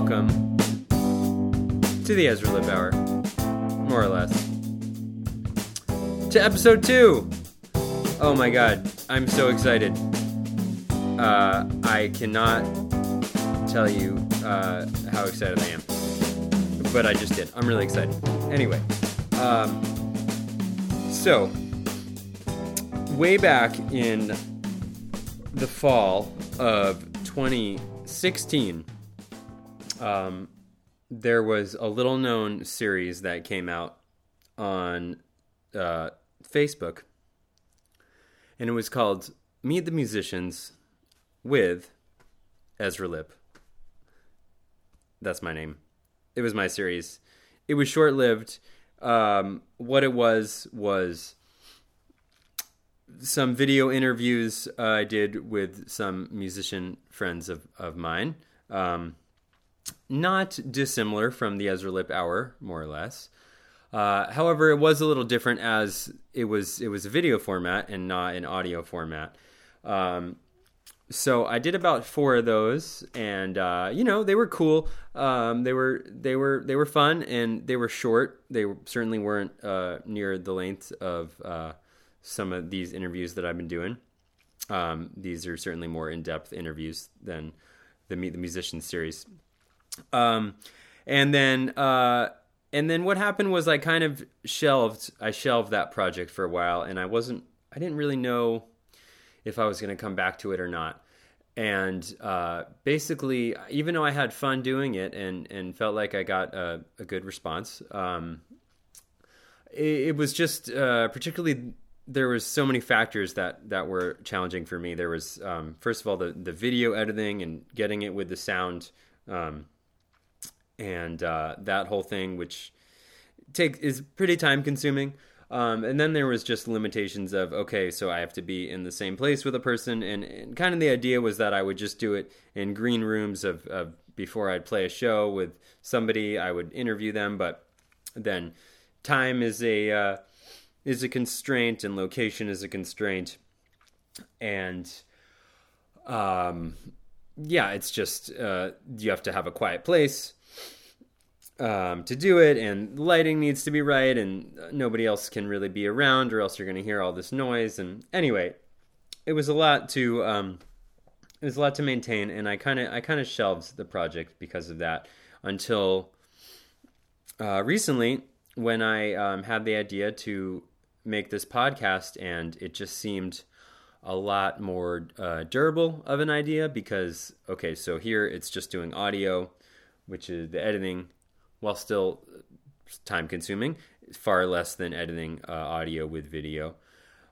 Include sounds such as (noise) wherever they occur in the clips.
welcome to the Ezra Lipp Hour, more or less. To episode two. Oh my god, I'm so excited. Uh, I cannot tell you uh, how excited I am, but I just did. I'm really excited. Anyway, um, so way back in the fall of 2016, um, there was a little known series that came out on uh, Facebook, and it was called Meet the Musicians with Ezra Lipp. That's my name. It was my series. It was short lived. Um, what it was was some video interviews uh, I did with some musician friends of, of mine. Um, not dissimilar from the Ezra Lipp Hour, more or less. Uh, however, it was a little different as it was it was a video format and not an audio format. Um, so I did about four of those, and uh, you know they were cool. Um, they were they were they were fun, and they were short. They certainly weren't uh, near the length of uh, some of these interviews that I've been doing. Um, these are certainly more in depth interviews than the Meet the Musicians series. Um, and then uh, and then what happened was I kind of shelved I shelved that project for a while, and I wasn't I didn't really know if I was going to come back to it or not. And uh, basically, even though I had fun doing it and, and felt like I got a, a good response, um, it, was just uh, particularly there was so many factors that that were challenging for me. There was um, first of all the the video editing and getting it with the sound, um, and uh, that whole thing, which take is pretty time consuming. Um, and then there was just limitations of okay, so I have to be in the same place with a person, and, and kind of the idea was that I would just do it in green rooms of, of before I'd play a show with somebody, I would interview them, but then time is a uh, is a constraint and location is a constraint. And um yeah it's just uh you have to have a quiet place um, to do it, and lighting needs to be right, and nobody else can really be around, or else you're going to hear all this noise. And anyway, it was a lot to um, it was a lot to maintain, and I kind of I kind of shelved the project because of that until uh, recently when I um, had the idea to make this podcast, and it just seemed a lot more uh, durable of an idea because okay, so here it's just doing audio, which is the editing, while still time consuming, far less than editing uh, audio with video.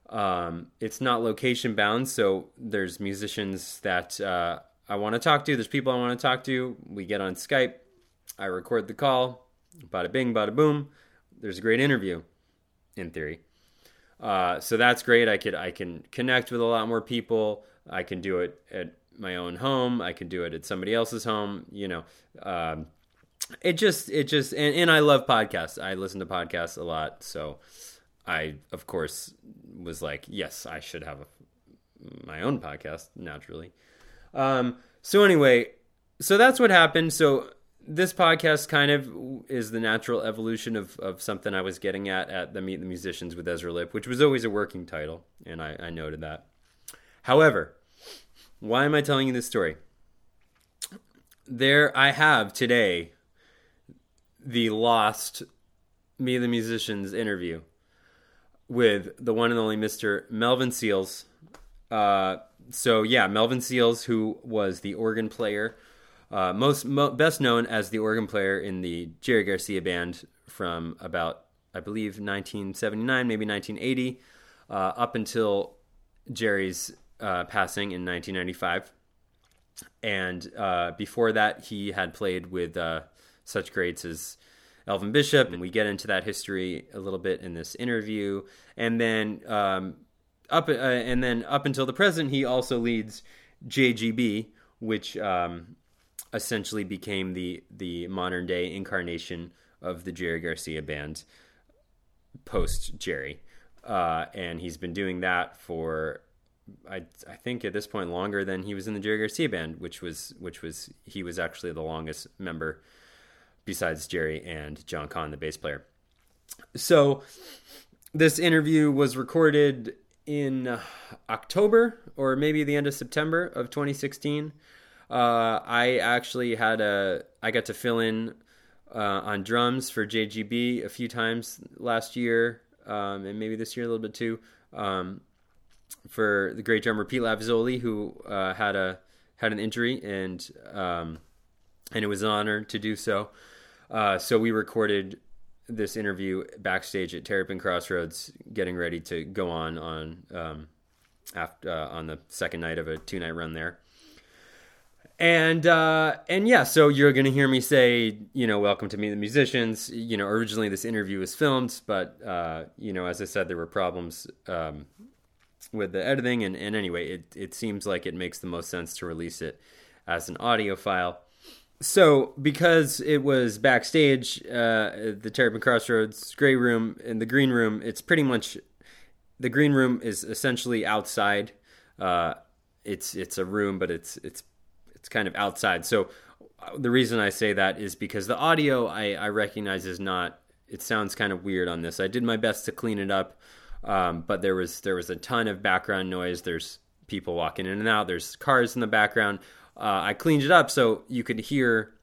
Um, it's not location bound, so there's musicians that uh, I want to talk to. There's people I want to talk to. We get on Skype. I record the call. Bada bing, bada boom. There's a great interview, in theory. Uh, so that's great. I could I can connect with a lot more people. I can do it at my own home. I can do it at somebody else's home. You know, um, it just it just and, and I love podcasts. I listen to podcasts a lot. So I of course was like, yes, I should have a, my own podcast naturally. Um, so anyway, so that's what happened. So this podcast kind of is the natural evolution of, of something I was getting at at the Meet the Musicians with Ezra Lipp, which was always a working title, and I, I noted that. However, why am I telling you this story? There I have today the lost Me the Musicians interview with the one and only Mr. Melvin Seals. Uh, so yeah, Melvin Seals, who was the organ player uh, most mo- best known as the organ player in the Jerry Garcia band from about I believe 1979, maybe 1980, uh, up until Jerry's uh, passing in 1995. And uh, before that, he had played with uh, such greats as Elvin Bishop, and we get into that history a little bit in this interview. And then um, up uh, and then up until the present, he also leads JGB, which um, essentially became the the modern day incarnation of the Jerry Garcia band post Jerry, uh, and he's been doing that for I I think at this point longer than he was in the Jerry Garcia band, which was which was he was actually the longest member besides Jerry and John Kahn, the bass player. So this interview was recorded in October or maybe the end of September of 2016. Uh, I actually had a I got to fill in uh, on drums for JGB a few times last year um, and maybe this year a little bit too um, for the great drummer Pete Lavezzoli who uh, had a had an injury and um, and it was an honor to do so. Uh, so we recorded this interview backstage at Terrapin Crossroads, getting ready to go on on um, after uh, on the second night of a two night run there. And uh, and yeah, so you're gonna hear me say, you know, welcome to Meet the Musicians. You know, originally this interview was filmed, but uh, you know, as I said, there were problems um, with the editing, and, and anyway, it it seems like it makes the most sense to release it as an audio file so because it was backstage, uh, the Terrapin Crossroads Grate Room and the Green Room, it's pretty much the Green Room is essentially outside. Uh, it's it's a room, but it's it's it's kind of outside. So the reason I say that is because the audio I, I recognize is not. It sounds kind of weird on this. I did my best to clean it up, um, but there was there was a ton of background noise. There's people walking in and out. There's cars in the background uh, I cleaned it up so you could hear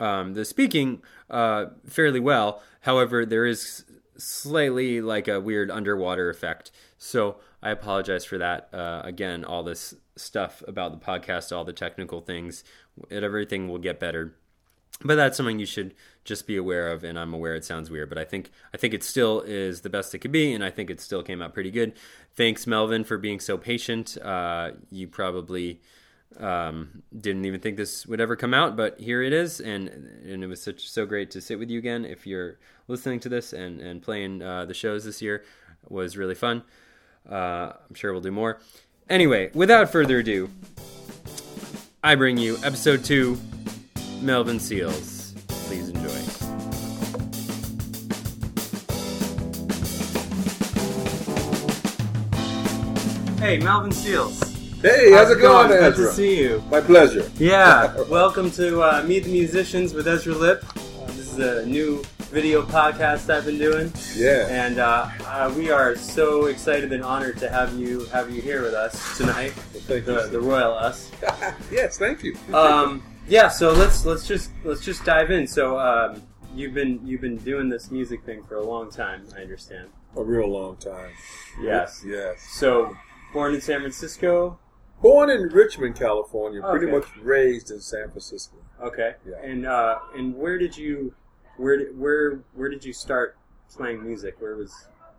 um, the speaking uh, fairly well. However, there is slightly like a weird underwater effect. So I apologize for that. Uh, again, all this stuff about the podcast, all the technical things, everything will get better. But that's something you should just be aware of, and I'm aware it sounds weird, but I think I think it still is the best it could be, and I think it still came out pretty good. Thanks, Melvin, for being so patient. Uh, you probably um, didn't even think this would ever come out, but here it is, and and it was such so great to sit with you again. If you're listening to this and and playing uh, the shows this year, was really fun. Uh, I'm sure we'll do more. Anyway, without further ado, I bring you episode two, Melvin Seals. Please enjoy. Hey, Melvin Seals. Hey, how's, how's it going, going? Ezra? Good to see you. My pleasure. Yeah, (laughs) welcome to uh, Meet the Musicians with Ezra Lipp. Uh, this is a new video podcast I've been doing. Yeah. And uh, uh, we are so excited and honored to have you have you here with us tonight. Well, the, you. the royal us. (laughs) yes, thank you. Um, yeah. So let's let's just let's just dive in. So um, you've been you've been doing this music thing for a long time. I understand. A real long time. Yes. Yes. So born in San Francisco. Born in Richmond, California, pretty Okay. much raised in San Francisco. Okay. Yeah. And uh, and where did you where did, where where did you start playing music? Where was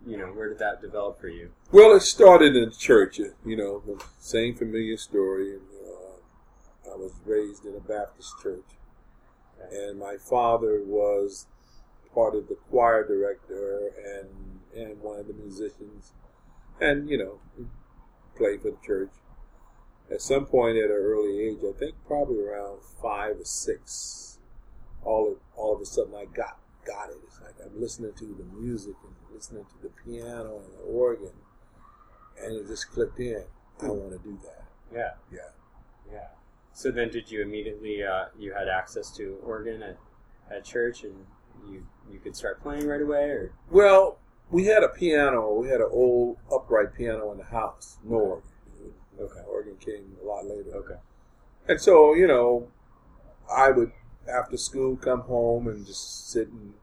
you know where did that develop for you? Well, it started in church, you know, the same familiar story. Uh, I was raised in a Baptist church, and my father was part of the choir director and and one of the musicians, and you know, played for the church. At some point at an early age, I think probably around five or six, all of, all of a sudden I got got it. It's like I'm listening to the music and listening to the piano and the organ, and it just clicked in. I want to do that. Yeah. Yeah. Yeah. So then, did you immediately uh, you had access to organ at, at church, and you you could start playing right away, or Well, we had a piano. We had an old upright piano in the house. No organ. Okay. Organ came a lot later. okay, And so, you know, I would, after school, come home and just sit and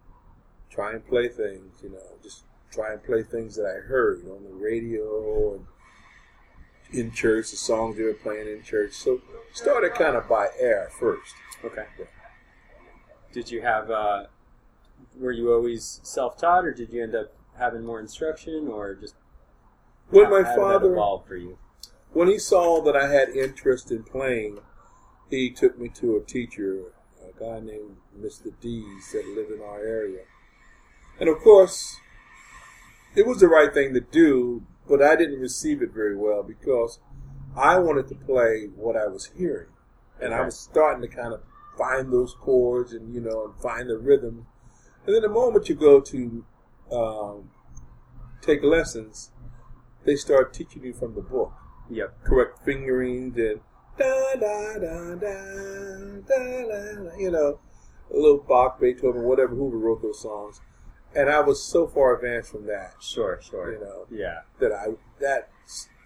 try and play things, you know, just try and play things that I heard on the radio and in church, the songs they were playing in church. So started kind of by air first. okay. Did you have? Uh, were you always self taught, or did you end up having more instruction, or just how- my how did that father, evolve for you? When he saw that I had interest in playing, he took me to a teacher, a guy named Mr. Dees that lived in our area. And of course, it was the right thing to do, but I didn't receive it very well because I wanted to play what I was hearing. And I was starting to kind of find those chords and, you know, and find the rhythm. And then the moment you go to um, take lessons, they start teaching you from the book. Yep. correct fingerings and da da da da da da. da, You know, a little Bach, Beethoven, whatever, whoever wrote those songs. And I was so far advanced from that, Sure. Sure. you know, Yeah. that I that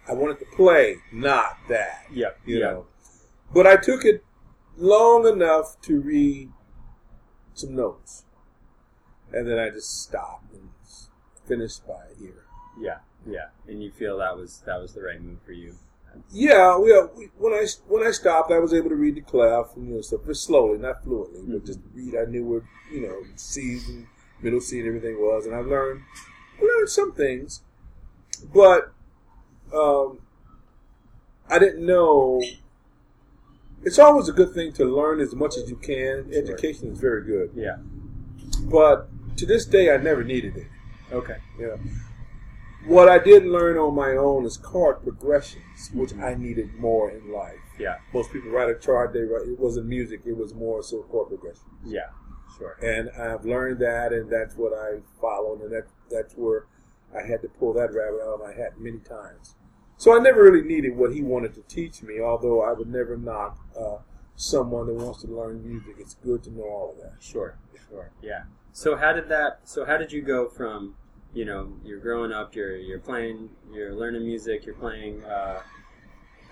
I wanted to play, not that. Yep. You yep. know, but I took it long enough to read some notes, and then I just stopped and finished by ear. Yeah. Yeah. And you feel that was that was the right move for you. Yeah, well, when I when I stopped, I was able to read the clef and you know stuff, just slowly, not fluently, but just read. I knew where you know C's and middle C and everything was, and I learned I learned some things, but um, I didn't know. It's always a good thing to learn as much as you can. Sure. Education is very good, Yeah. but to this day, I never needed it. Okay. Know, what I did learn on my own is chord progressions, which I needed more in life. Yeah. Most people write a chart; they write. It wasn't music; it was more so chord progression. Yeah. Sure. And I've learned that, and that's what I followed, and that that's where I had to pull that rabbit out of my hat many times. So I never really needed what he wanted to teach me, although I would never knock uh, someone that wants to learn music. It's good to know all of that. Sure, sure, yeah. So how did that? So how did you go from, you know, you're growing up, you're you're playing, you're learning music, you're playing uh,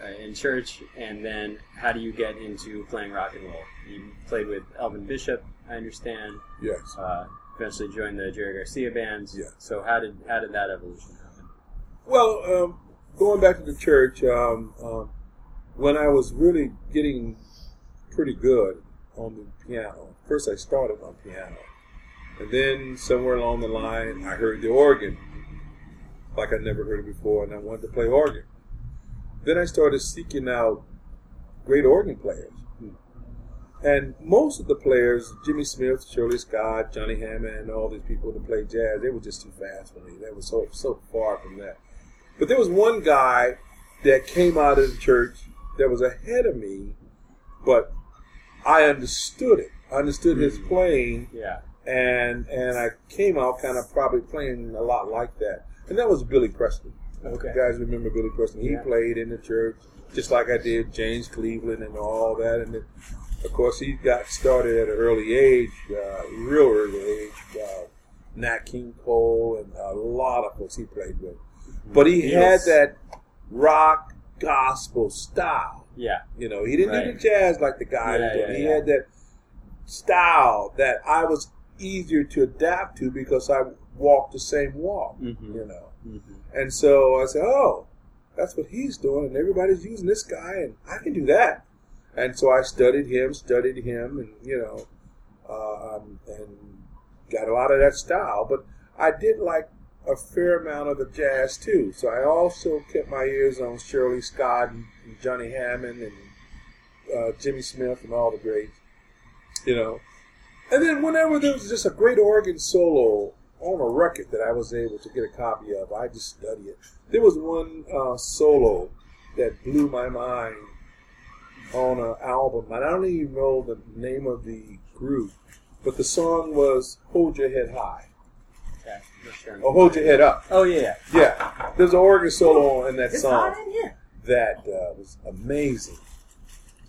uh, in church, and then how do you get into playing rock and roll? You played with Elvin Bishop, I understand. Yes. Uh, eventually joined the Jerry Garcia bands. Yeah. So how did how did that evolution happen? Well, um, going back to the church, um, um, when I was really getting pretty good on the piano, first I started on piano, and then somewhere along the line I heard the organ, like I'd never heard it before, and I wanted to play organ. Then I started seeking out great organ players. And most of the players, Jimmy Smith, Shirley Scott, Johnny Hammond, all these people that play jazz, they were just too fast for me. They were so so far from that. But there was one guy that came out of the church that was ahead of me, but I understood it. I understood his mm. playing, Yeah. And and I came out kind of probably playing a lot like that. And that was Billy Preston. Okay. You guys remember Billy Preston? He Yeah. played in the church just like I did James Cleveland and all that. And then, of course, he got started at an early age, uh, real early age. Uh, Nat King Cole and a lot of folks he played with. But he Beatles. had that rock gospel style. Yeah. You know, he didn't do the jazz like the guys Yeah, did. yeah, he yeah. had that style that I was easier to adapt to because I walk the same walk. Mhm. You know. Mm-hmm. And so I said, oh, that's what he's doing, and everybody's using this guy, and I can do that. And so I studied him, studied him, and you know, um, and got a lot of that style. But I did like a fair amount of the jazz too. So I also kept my ears on Shirley Scott and, and Johnny Hammond and uh, Jimmy Smith and all the greats, you know. And then whenever there was just a great organ solo on a record that I was able to get a copy of, I just studied it. There was one uh, solo that blew my mind on an album. and I don't even know the name of the group, but the song was "Hold Your Head High" Okay. Sure. or "Hold Your Head Up." Oh yeah. Yeah, there's an organ solo in that It's song in that uh, was amazing.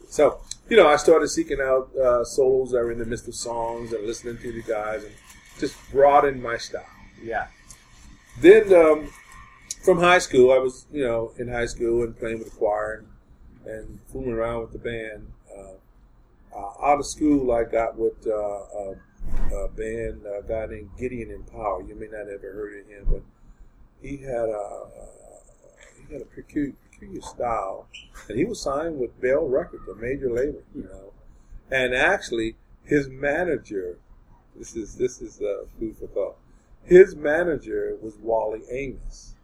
So, you know, I started seeking out uh, solos that were in the midst of songs and listening to the guys and just broadened my style. Yeah. Then, um, from high school, I was, you know, in high school and playing with the choir and, and fooling around with the band. Uh, uh, out of school, I got with uh, a, a band, a guy named Gideon and Power. You may not have ever heard of him, but he had a he had a peculiar, peculiar style, and he was signed with Bell Records, a major label, you know. And actually, his manager, this is this is uh, food for thought. His manager was Wally Amos.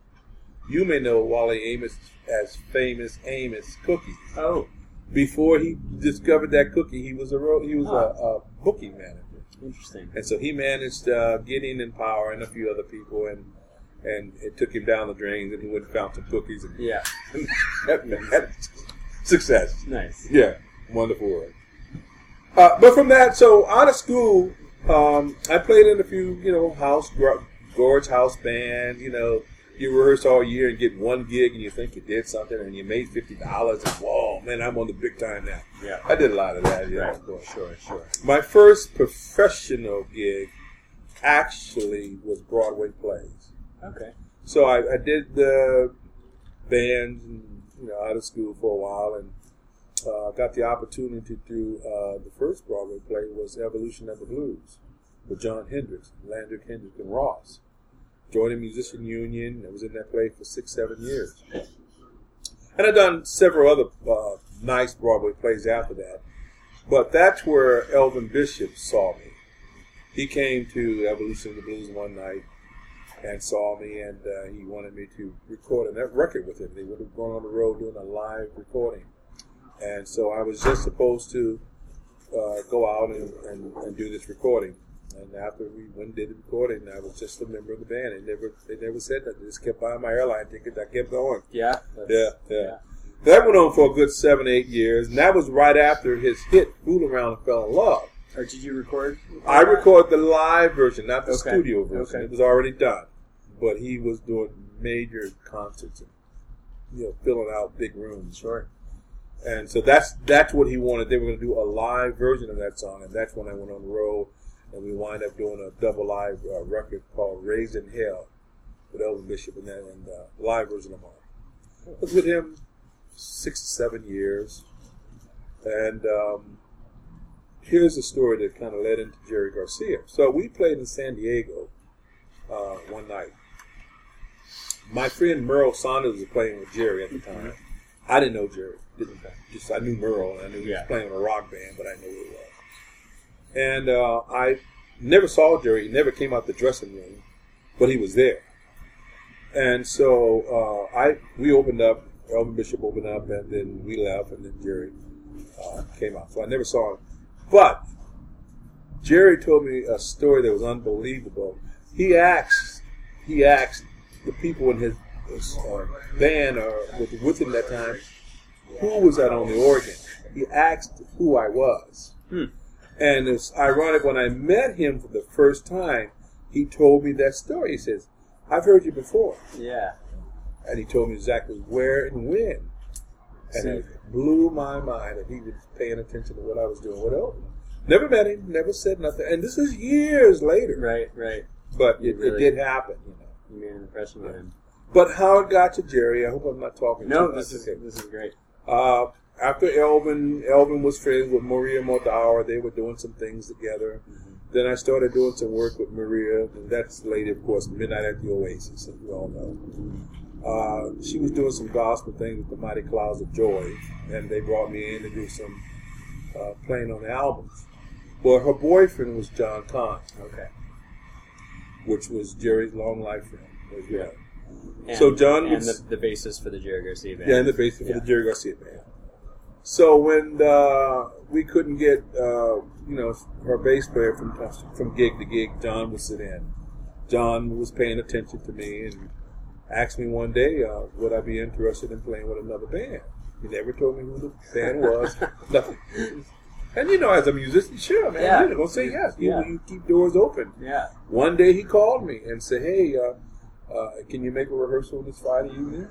You may know Wally Amos as famous Amos Cookies. Oh. Before he discovered that cookie, he was a he was a, a booking manager. Interesting. And so he managed uh, Gideon and Power and a few other people, and and it took him down the drains, and he went and found some cookies, and Yeah. (laughs) had success. Nice. Yeah, wonderful work. Uh, but from that, so out of school, um, I played in a few, you know, house Gorge house band, you know, you rehearse all year and get one gig and you think you did something and you made fifty dollars and whoa man I'm on the big time now. Yeah. I did a lot of that. Yeah, Right. Sure, sure. My first professional gig actually was Broadway plays. Okay. So I, I did the bands and you know out of school for a while and uh, got the opportunity to do uh, the first Broadway play was Evolution of the Blues with Jon Hendricks, Lambert Hendricks and Ross. Joined the musician union. I was in that play for six, seven years. And I've done several other uh, nice Broadway plays after that. But that's where Elvin Bishop saw me. He came to Evolution of the Blues one night and saw me, and uh, he wanted me to record a record with him. They would have gone on the road doing a live recording. And so I was just supposed to uh, go out and, and, and do this recording. And after we went and did the recording, I was just a member of the band. They never they never said that. They just kept buying my airline tickets. I kept going. Yeah. Yeah, yeah. That went on for a good seven, eight years, and that was right after his hit "Fool Around and Fell in Love." Or did you record? I recorded the live version, not the Okay. studio version. Okay. It was already done, but he was doing major concerts and you know filling out big rooms. Right. And so that's that's what he wanted. They were going to do a live version of that song, and that's when I went on the road, and we wind up doing a double live uh, record called "Raisin' Hell" with Elvin Bishop and and uh, live version of mine. Was with him six to seven years, and um, here's a story that kind of led into Jerry Garcia. So we played in San Diego uh, one night. My friend Merl Saunders was playing with Jerry at the time. I didn't know Jerry. Didn't just I knew Merl. and I knew he Yeah. was playing in a rock band, but I knew who he was. And uh, I never saw Jerry. He never came out the dressing room, but he was there. And so uh, I we opened up. Elvin Bishop opened up, and then we left, and then Jerry uh, came out. So I never saw him, but Jerry told me a story that was unbelievable. He asked he asked the people in his, his uh, band or with, with him that time who was that on the organ. He asked who I was, Hmm. and it's ironic when I met him for the first time. He told me that story. He says, "I've heard you before," Yeah. and he told me exactly where and when. And See. it blew my mind that he was paying attention to what I was doing with Elvin. Never met him, never said nothing, and this is years later. Right. Right. But it, really- it did happen, you know. You made an impression on him. But how it got to Jerry, I hope I'm not talking. No, too this much. is Okay. this is great. Uh, after Elvin, Elvin was friends with Maria Muldaur. They were doing some things together. Then I started doing some work with Maria, and that's later, of course, Midnight at the Oasis, as you all know. Uh, she was doing some gospel things with the Mighty Clouds of Joy, and they brought me in to do some uh, playing on the albums. Well, her boyfriend was John Kahn, Okay. Which was Jerry's long life friend. as well. And, So John and was- the, the basis for the Jerry Garcia band. Yeah, and the basis for the Jerry Garcia band. So when uh, we couldn't get, uh, you know, her bass player from from gig to gig, John would sit in. John was paying attention to me and asked me one day, uh, would I be interested in playing with another band? He never told me who the band was. (laughs) Nothing. And you know, as a musician, sure, man, Yeah. you're gonna say yes. You, Yeah. you keep doors open. Yeah. One day he called me and said, "Hey, uh, uh, can you make a rehearsal this Friday evening?"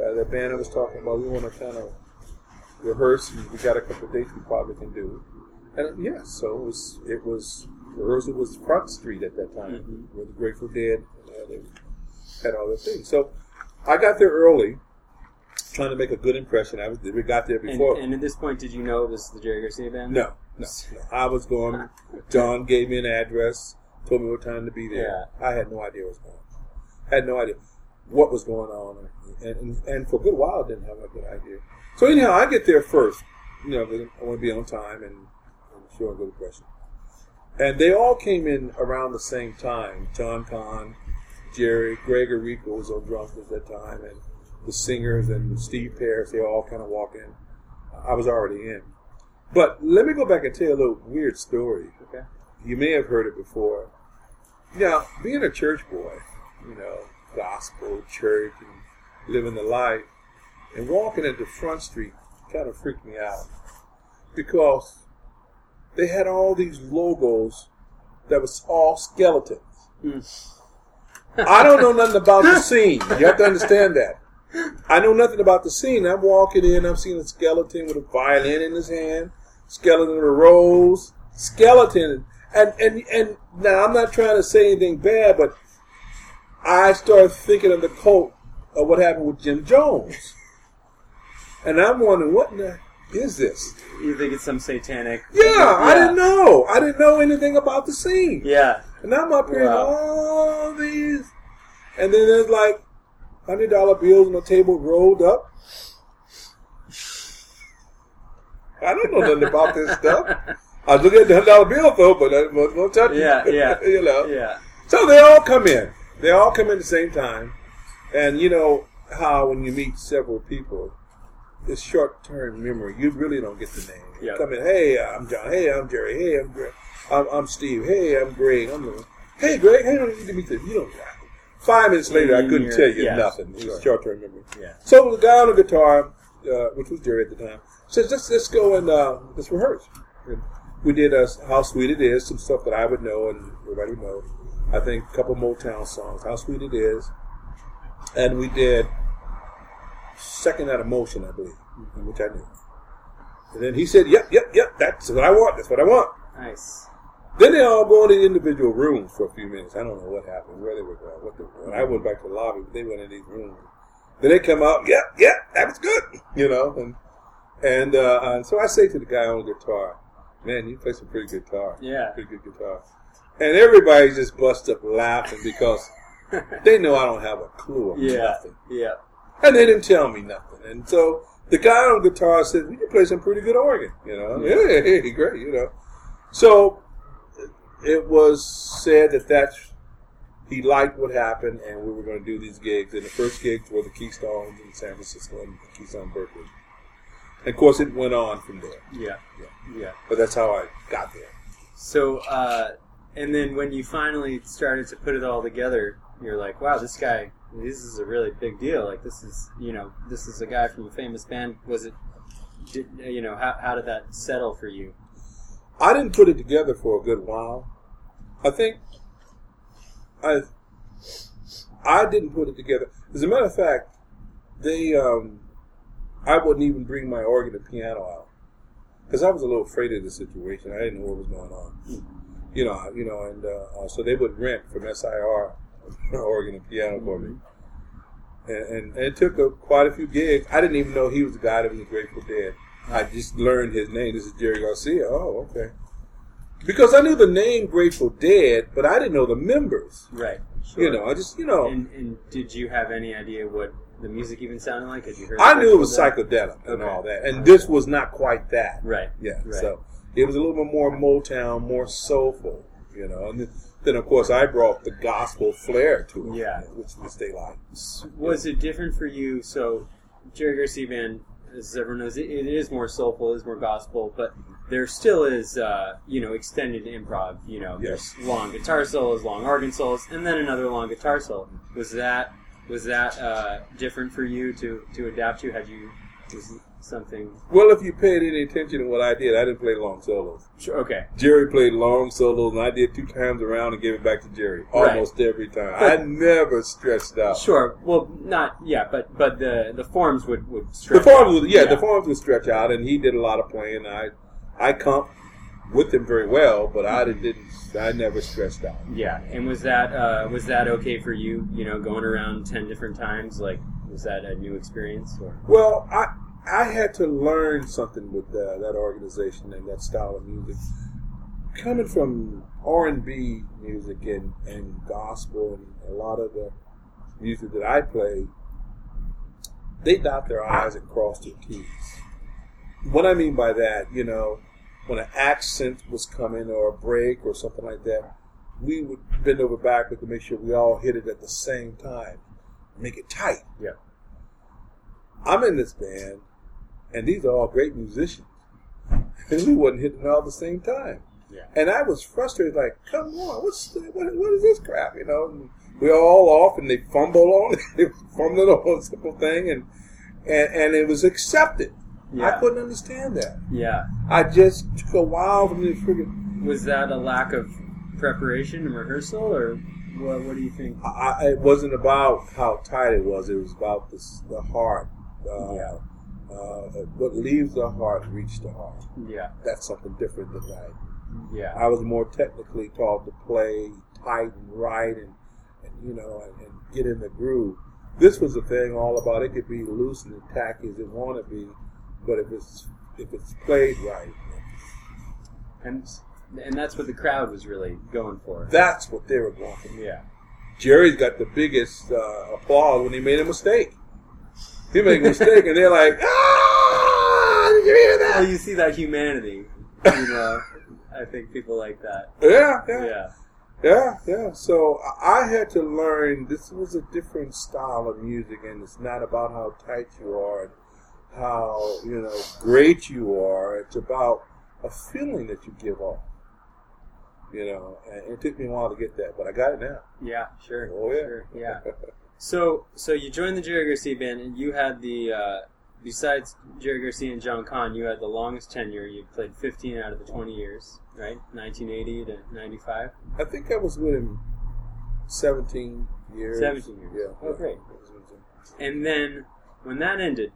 Uh, the band I was talking about, we want to kind of rehearse. And we got a couple of dates we probably can do. And yeah, so it was. It was rehearsal was Front Street at that time, Mhm. where the Grateful Dead uh, they had all their things. So I got there early, trying to make a good impression. I was we got there before. and at this point, did you know it was the Jerry Garcia band? no, no, no. I was going. John gave me an address, told me what time to be there. I had no idea what was going on. Had no idea what was going on, and, and and for a good while, I didn't have a good idea. So anyhow, I get there first. You know, I want to be on time and, and show a good impression. And they all came in around the same time. John Kahn, Jerry, Greg Errico was on drums at that time, and the singers and Steve Parish. They all kind of walk in. I was already in. But let me go back and tell you a little weird story. Okay. You may have heard it before. Now, being a church boy, you know, gospel, church, and living the life, and walking into Front Street kind of freaked me out because they had all these logos that was all skeletons. Hmm. I don't know nothing about the scene. You have to understand that. I know nothing about the scene. I'm walking in, I'm seeing a skeleton with a violin in his hand, skeleton with a rose, skeleton. And, and, and now I'm not trying to say anything bad, but I started thinking of the cult of what happened with Jim Jones. And I'm wondering, what in the is this? You think it's some satanic? Yeah, I didn't know. I didn't know anything about the scene. Yeah. And I'm up here, Wow. all these. And then there's like hundred dollar bills on the table rolled up. I don't know nothing about this stuff. I was looking at the hundred dollar bill though, but I won't, touch it. Yeah, yeah, (laughs) you know. Yeah. So they all come in. They all come in at the same time. And you know how when you meet several people, it's short term memory. You really don't get the name. You Yeah. Come in, hey, I'm John. Hey, I'm Jerry. Hey, I'm Greg. I'm, I'm Steve. Hey, I'm Greg. I'm hey, Greg. Hey, don't need to meet you. You don't. Five minutes later, I couldn't tell you yeah, nothing. It sure. was short term memory. Yeah. So the guy on the guitar, uh, which was Jerry at the time, says, "Let's let's go and uh, let's rehearse." And we did uh, "How Sweet It Is," some stuff that I would know and everybody would know. I think a couple Motown songs, "How Sweet It Is," and we did "Second Out of Motion," I believe, which I knew. And then he said, "Yep, yep, yep. That's what I want. That's what I want." Nice. Then they all go into individual rooms for a few minutes. I don't know what happened, where they were going, what they were doing. I went back to the lobby, but they went in these rooms. Then they come out, yep, yep, that was good, (laughs) you know. And and, uh, and so I say to the guy on the guitar, man, you play some pretty good guitar. Yeah. Pretty good guitar. And everybody just bust up laughing because (laughs) they know I don't have a clue of Yeah. nothing. Yeah. And they didn't tell me nothing. And so the guy on guitar said, "We can play some pretty good organ." You know, yeah, (laughs) hey, great. You know, so it was said that that's he liked what happened, and we were going to do these gigs. And the first gigs were the Keystones in San Francisco and Keystone Berkeley. And of course, it went on from there. Yeah. Yeah. But that's how I got there. So, uh, and then when you finally started to put it all together, you're like, wow, this guy, this is a really big deal. Like, this is, you know, this is a guy from a famous band. Was it, did, you know, how, how did that settle for you? I didn't put it together for a good while. I think I I didn't put it together. As a matter of fact, they um, I wouldn't even bring my organ and piano out because I was a little afraid of the situation. I didn't know what was going on. You know, you know, and uh, so they would rent from SIR (laughs) organ and piano for me. And, and, and it took a, quite a few gigs. I didn't even know he was the guy that was Grateful Dead. I just learned his name. This is Jerry Garcia. Oh, okay. Because I knew the name Grateful Dead, but I didn't know the members. Right. You know, I just, you know, And, and did you have any idea what the music even sounded like? Had you heard? I knew it was psychedelic and Okay. all that. And this was not quite that. Right. Yeah. Right. So it was a little bit more Motown, more soulful, you know. And then, of course, I brought the gospel flair to it, Yeah. which, which they like. Was it different for you? So, Jerry Garcia band, as everyone knows, it, it is more soulful, it is more gospel, but there still is, uh, you know, extended improv. You know, Yes. there's long guitar solos, long organ solos, and then another long guitar solo. Was that was that uh, different for you to to adapt to? Had you was something? Well, if you paid any attention to what I did, I didn't play long solos. Sure, okay, Jerry played long solos, and I did two times around and gave it back to Jerry almost every time. I never stretched out. sure. Well, not yeah, but but the the forms would would The stretch forms, out. would, yeah, the forms would stretch out, and he did a lot of playing. I, I comped with him very well, but I didn't. I never stretched out. Yeah, and was that uh, was that okay for you? You know, going around ten different times, like was that a new experience? Or Well, I I had to learn something with uh, that organization and that style of music. Coming from R and B music and, and gospel and a lot of the music that I play, they dot their I's and cross their T's. What I mean by that, you know, when an accent was coming or a break or something like that, we would bend over backward to make sure we all hit it at the same time, make it tight. yeah, I'm in this band, and these are all great musicians, (laughs) and we wasn't hitting all at the same time. yeah, And I was frustrated, like, come on, what's the, what, what is this crap? You know, and we're all off, and they fumble on, (laughs) they fumbled on a simple thing, and and and it was accepted. I couldn't understand that. yeah. I just took a while for me to figure. Was that a lack of preparation and rehearsal, or What What do you think? I, it wasn't about how tight it was. It was about the the heart. Uh, Yeah. Uh, what leaves the heart reach the heart. Yeah. That's something different than that. Yeah. I was more technically taught to play tight and right and, and you know and, and get in the groove. This was a thing all about it could be loose and tacky as it want to be, but if it's if it's played right, and and that's what the crowd was really going for. that's what they were going for. yeah. Jerry's got the biggest uh, applause when he made a mistake. He make a mistake and they're like, ah, did you hear that? Well, you see that humanity. You know, I think people like that. Yeah, yeah. Yeah. Yeah, yeah. So I had to learn this was a different style of music, and it's not about how tight you are and how you know great you are. It's about a feeling that you give off. You know, and it took me a while to get that, but I got it now. Yeah. Sure. Oh yeah, Sure. Yeah. (laughs) So, so you joined the Jerry Garcia band, and you had the uh, besides Jerry Garcia and John Kahn, you had the longest tenure. You played 15 out of the 20 years, right? 1980 to 95. I think I was with him seventeen years. 17 years. Yeah. Oh, great. And then when that ended,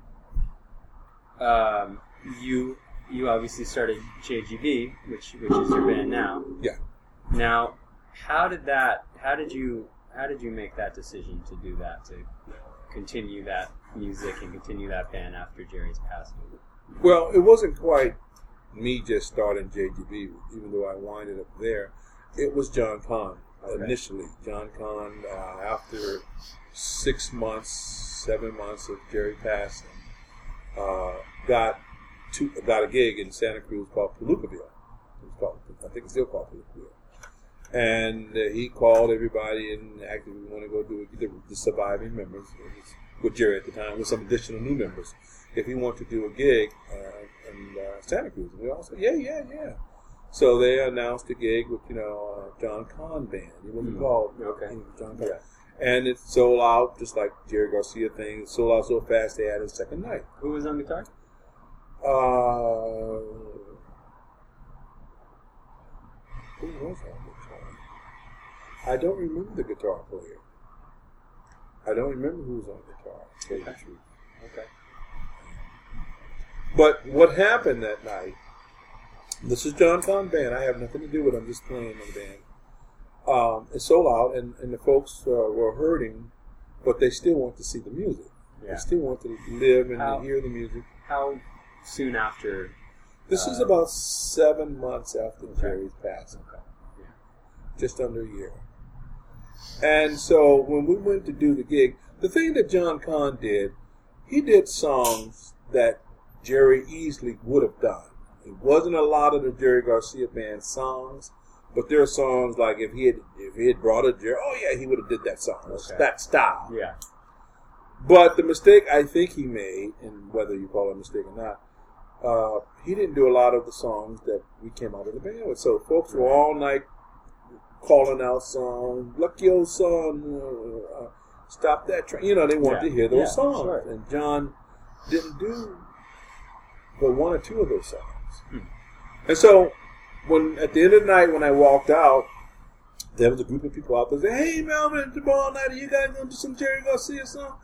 um, you you obviously started JGB, which which is your band now. Yeah. Now, how did that? How did you? How did you make that decision to do that to continue that music and continue that band after Jerry's passing? Well, it wasn't quite me just starting JGB, even though I winded up there. It was John Kahn Okay. initially. John Kahn, uh, after six months, seven months of Jerry passing, uh, got to, got a gig in Santa Cruz called Palookaville. It was called, I think it's still called Palookaville. And uh, he called everybody and acted, we want to go do it, the, the surviving members, with Jerry at the time, with some additional new members if he wanted to do a gig uh, in uh, Santa Cruz. And we all said, yeah, yeah, yeah. So they announced a gig with, you know, uh, John Kahn Band. It wasn't Hmm. called Okay. John Kahn. Yeah. And it sold out just like Jerry Garcia thing. It sold out so fast they had a second night. Who was on guitar? Uh, who was on guitar? I don't remember the guitar player. I don't remember who was on guitar. tell you the Okay. truth. Okay. But what happened that night? This is John Kahn band. I have nothing to do with. it. I'm just playing in the band. Um, it sold out, and, and the folks uh, were hurting, but they still want to see the music. Yeah. They still want to live and How- hear the music. How soon after? This is Uh, about seven months after Okay. Jerry's passing, Okay. Yeah. just under a year. And so when we went to do the gig, the thing that John Kahn did, he did songs that Jerry easily would have done. It wasn't a lot of the Jerry Garcia band songs, but there are songs like if he had if he had brought a Jerry, oh yeah, he would have did that song, Okay. that style. Yeah. But the mistake I think he made, and whether you call it a mistake or not, uh, he didn't do a lot of the songs that we came out of the band with. So folks were all night calling out songs, "Lucky old sun," uh, "Stop that train." You know, they wanted Yeah. to hear those Yeah, songs, sure. and John didn't do but one or two of those songs. Hmm. And so, when at the end of the night, when I walked out, there was a group of people out there saying, "Hey, Melvin, tomorrow night, are you guys going to do some Jerry Garcia song?"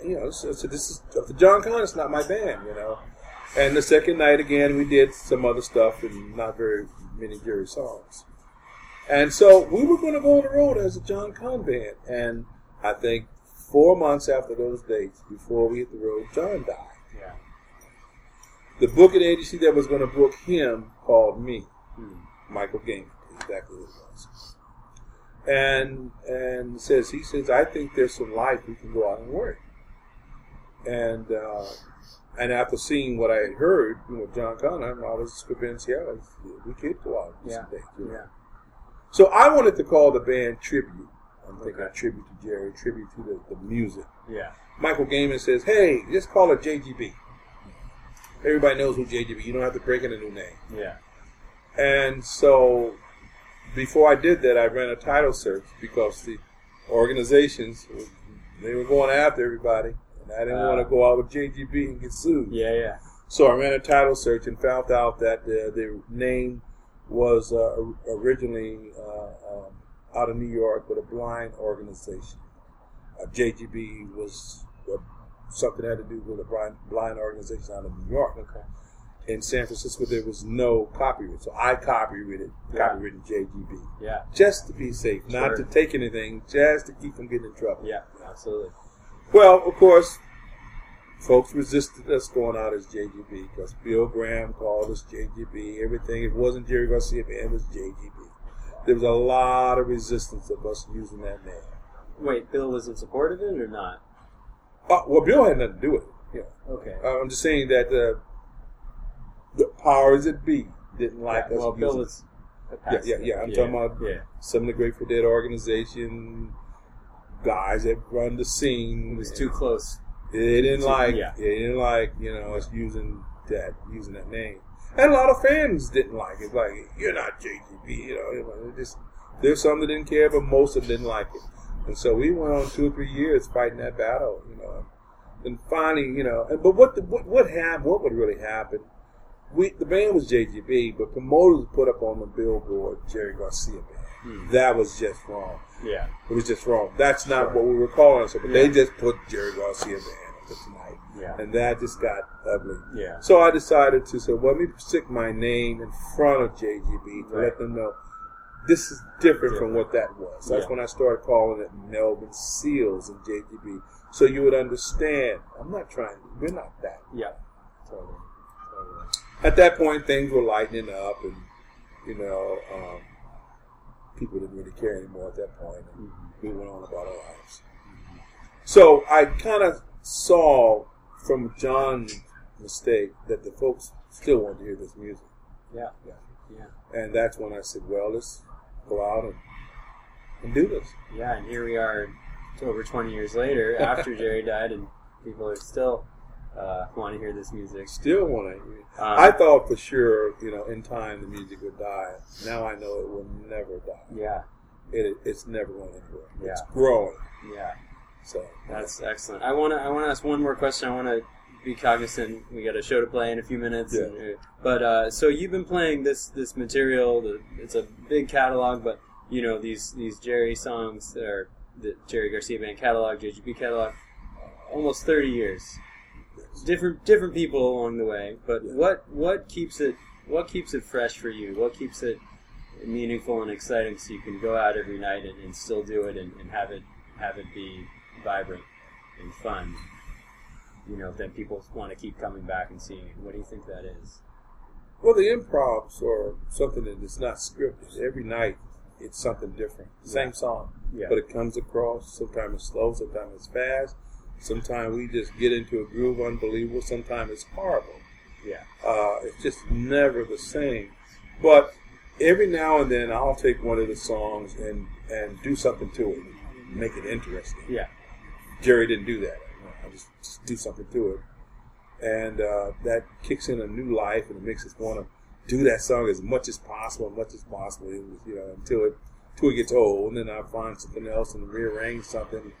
And you know, so, so this is for John Kahn. It's not my band, you know. And the second night again, we did some other stuff and not very many Jerry songs. And so we were going to go on the road as a John Kahn band. And I think four months after those dates, before we hit the road, John died. Yeah. The booking agency that was going to book him called me. Hmm. Michael Game, exactly what it was. And and says he says I think there's some life we can go out and work. And uh, and after seeing what I had heard, you know, John Connor, I was convinced, yeah, we could go out and do some Yeah. you know. Yeah. So I wanted to call the band tribute. I'm thinking Okay. tribute to Jerry, tribute to the, the music. Yeah. Michael Gaiman says, "Hey, just call it JGB." Everybody knows who JGB. You don't have to break in a new name. Yeah. And so, before I did that, I ran a title search because the organizations they were going after everybody, and I didn't Ah. want to go out with JGB and get sued. Yeah. Yeah. So I ran a title search and found out that the, the name was uh, originally uh, um, out of New York with a blind organization. Uh, JGB was uh, something that had to do with a blind, blind organization out of New York. Okay. In San Francisco, there was no copyright, so I copyrighted Yeah. copyrighted JGB Yeah. just to be safe, not to take anything, just to keep from getting in trouble. Yeah. Absolutely. Well, of course, folks resisted us going out as JGB because Bill Graham called us JGB. Everything, it wasn't Jerry Garcia Band, it was JGB. There was a lot of resistance of us using that name. Wait, Bill was in support of it or not? Uh, well, Bill had nothing to do with it. Yeah. Okay. Uh, I'm just saying that uh, the powers that be didn't like yeah, us. well, Bill was. Yeah, yeah, yeah. I'm talking about Yeah. some of the Grateful Dead organization guys that run the scene. It was too close. They didn't like. yeah. They didn't like. You know, us using that using that name, and a lot of fans didn't like it. Like you're not JGB. You know, just there's some that didn't care, but most of them didn't like it. And so we went on two or three years fighting that battle. You know, and finally, you know, and, but what the, what what happened? What would really happen? We the band was JGB, but promoters put up on the billboard Jerry Garcia band. Hmm. That was just wrong. Yeah. It was just wrong. That's not Sure. what we were calling it. But Yeah. they just put Jerry Garcia in band for tonight, Yeah. and that just got ugly. Yeah. So I decided to say, well, let me stick my name in front of JGB to Right. let them know this is different from what that was. That's Yeah. when I started calling it Melvin Seals and JGB, so you would understand. I'm not trying. We're not that. Yeah. Totally. Totally. At that point, things were lightening up, and you know, um, people didn't really care anymore at that point, and mm-hmm. we went on about our lives. So I kind of saw from John's mistake that the folks still wanted to hear this music, Yeah. Yeah. Yeah. and that's when I said, "Well, let's go out and, and do this." Yeah, and here we are, over 20 years later, after (laughs) Jerry died, and people are still uh, want to hear this music. Still want to hear. it. Um, I thought for sure, you know, in time the music would die. Now I know it will never die. Yeah, It, it's never going anywhere. It's Yeah. growing. yeah, So that's excellent. I want to I want to ask one more question. I want to be cognizant. We got a show to play in a few minutes. Yeah. and, uh, but uh, so you've been playing this this material. The, it's a big catalog, but you know these these Jerry songs or the Jerry Garcia band catalog, JGB catalog, almost 30 years. Different different people along the way but Yeah. what what keeps it what keeps it fresh for you what keeps it meaningful and exciting so you can go out every night and, and still do it and, and have it have it be vibrant and fun you know then people want to keep coming back and seeing it what do you think that is Well, the improvs are something that is not scripted. Every night, it's something different. Same song, Yeah. but it comes across. Sometimes it's slow, sometimes it's fast. Sometimes we just get into a groove, unbelievable. Sometimes it's horrible. yeah Uh, it's just never the same. But every now and then, I'll take one of the songs and and do something to it, make it interesting. yeah Jerry didn't do that. I just, just do something to it, and uh, that kicks in a new life, and it makes us want to do that song as much as possible, as much as possible. You know, until it until it gets old, and then I find something else and rearrange something,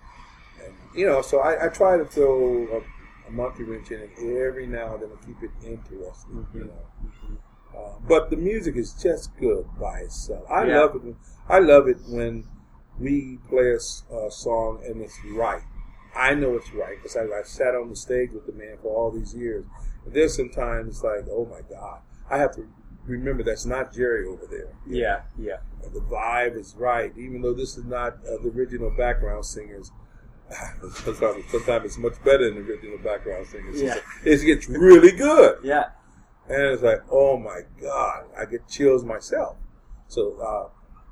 and you know. So I, I try to throw a, a monkey wrench in it every now and then to keep it interesting, you know. Uh, but the music is just good by itself. I Yeah. love it. When, I love it when we play a song and it's right. I know it's right because I, I've sat on the stage with the man for all these years. And there's sometimes it's like, oh my God, I have to remember that's not Jerry over there. yeah yeah The vibe is right, even though this is not uh, the original background singers. Sometimes, sometimes it's much better than the original background singers. Yeah. It gets really good. yeah And it's like, oh my God, I get chills myself. So uh,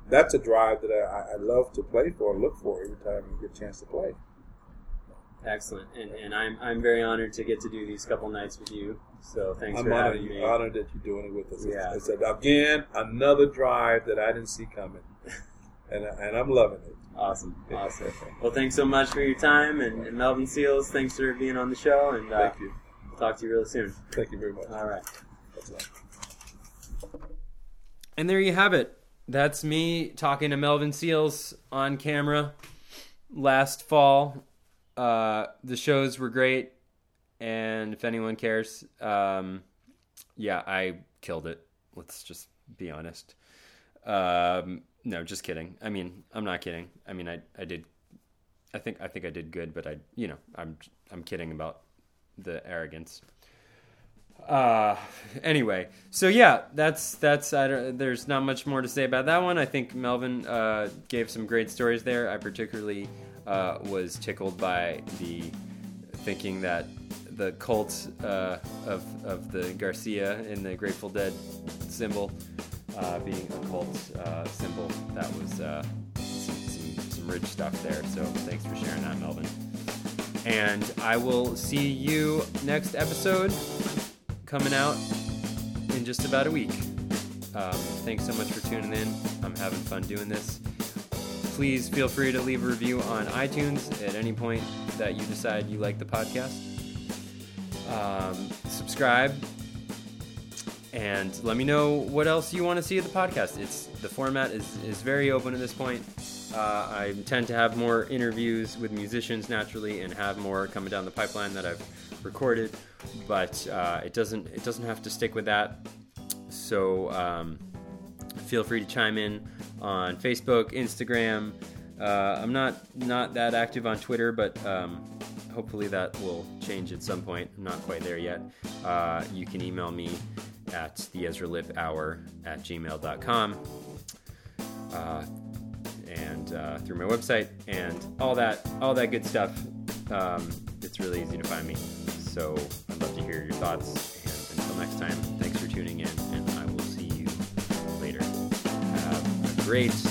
that's a drive that I, I love to play for and look for every time you get a chance to play. excellent and, and I'm, I'm very honored to get to do these couple nights with you so thanks I'm for honored, having me honored that you're doing it with us. Yeah. It's, it's again another drive that I didn't see coming, (laughs) and and I'm loving it. Awesome, awesome. Well, thanks so much for your time, and, and Melvin Seals, thanks for being on the show, and uh, Thank you, we'll talk to you really soon. thank you very much. All right. And there you have it. That's me talking to Melvin Seals on camera last fall. Uh, the shows were great, and if anyone cares, um, yeah, I killed it. Let's just be honest. Um, no, just kidding. I mean, I'm not kidding. I mean, I I did. I think I think I did good, but I you know I'm I'm kidding about the arrogance. Uh, anyway, so yeah, that's that's. I don't, there's not much more to say about that one. I think Melvin uh, gave some great stories there. I particularly uh, was tickled by the thinking that the cult uh, of of the Garcia in the Grateful Dead symbol uh, being a cult uh, symbol. That was uh, some, some, some rich stuff there. So thanks for sharing that, Melvin. And I will see you next episode coming out in just about a week. Um, thanks so much for tuning in. I'm having fun doing this. Please feel free to leave a review on iTunes at any point that you decide you like the podcast. Um, subscribe and let me know what else you want to see of the podcast. It's the format is, is very open at this point. Uh, I tend to have more interviews with musicians naturally, and have more coming down the pipeline that I've recorded, but uh, it doesn't it doesn't have to stick with that. So um, feel free to chime in on Facebook, Instagram. Uh, I'm not not that active on Twitter, but um, hopefully that will change at some point. I'm not quite there yet. Uh, you can email me at the Ezra Lipp Hour at gmail.com uh, and uh, through my website and all that all that good stuff. Um, it's really easy to find me. So I'd love to hear your thoughts. And until next time, thanks for tuning in, and I will see you later. Have a great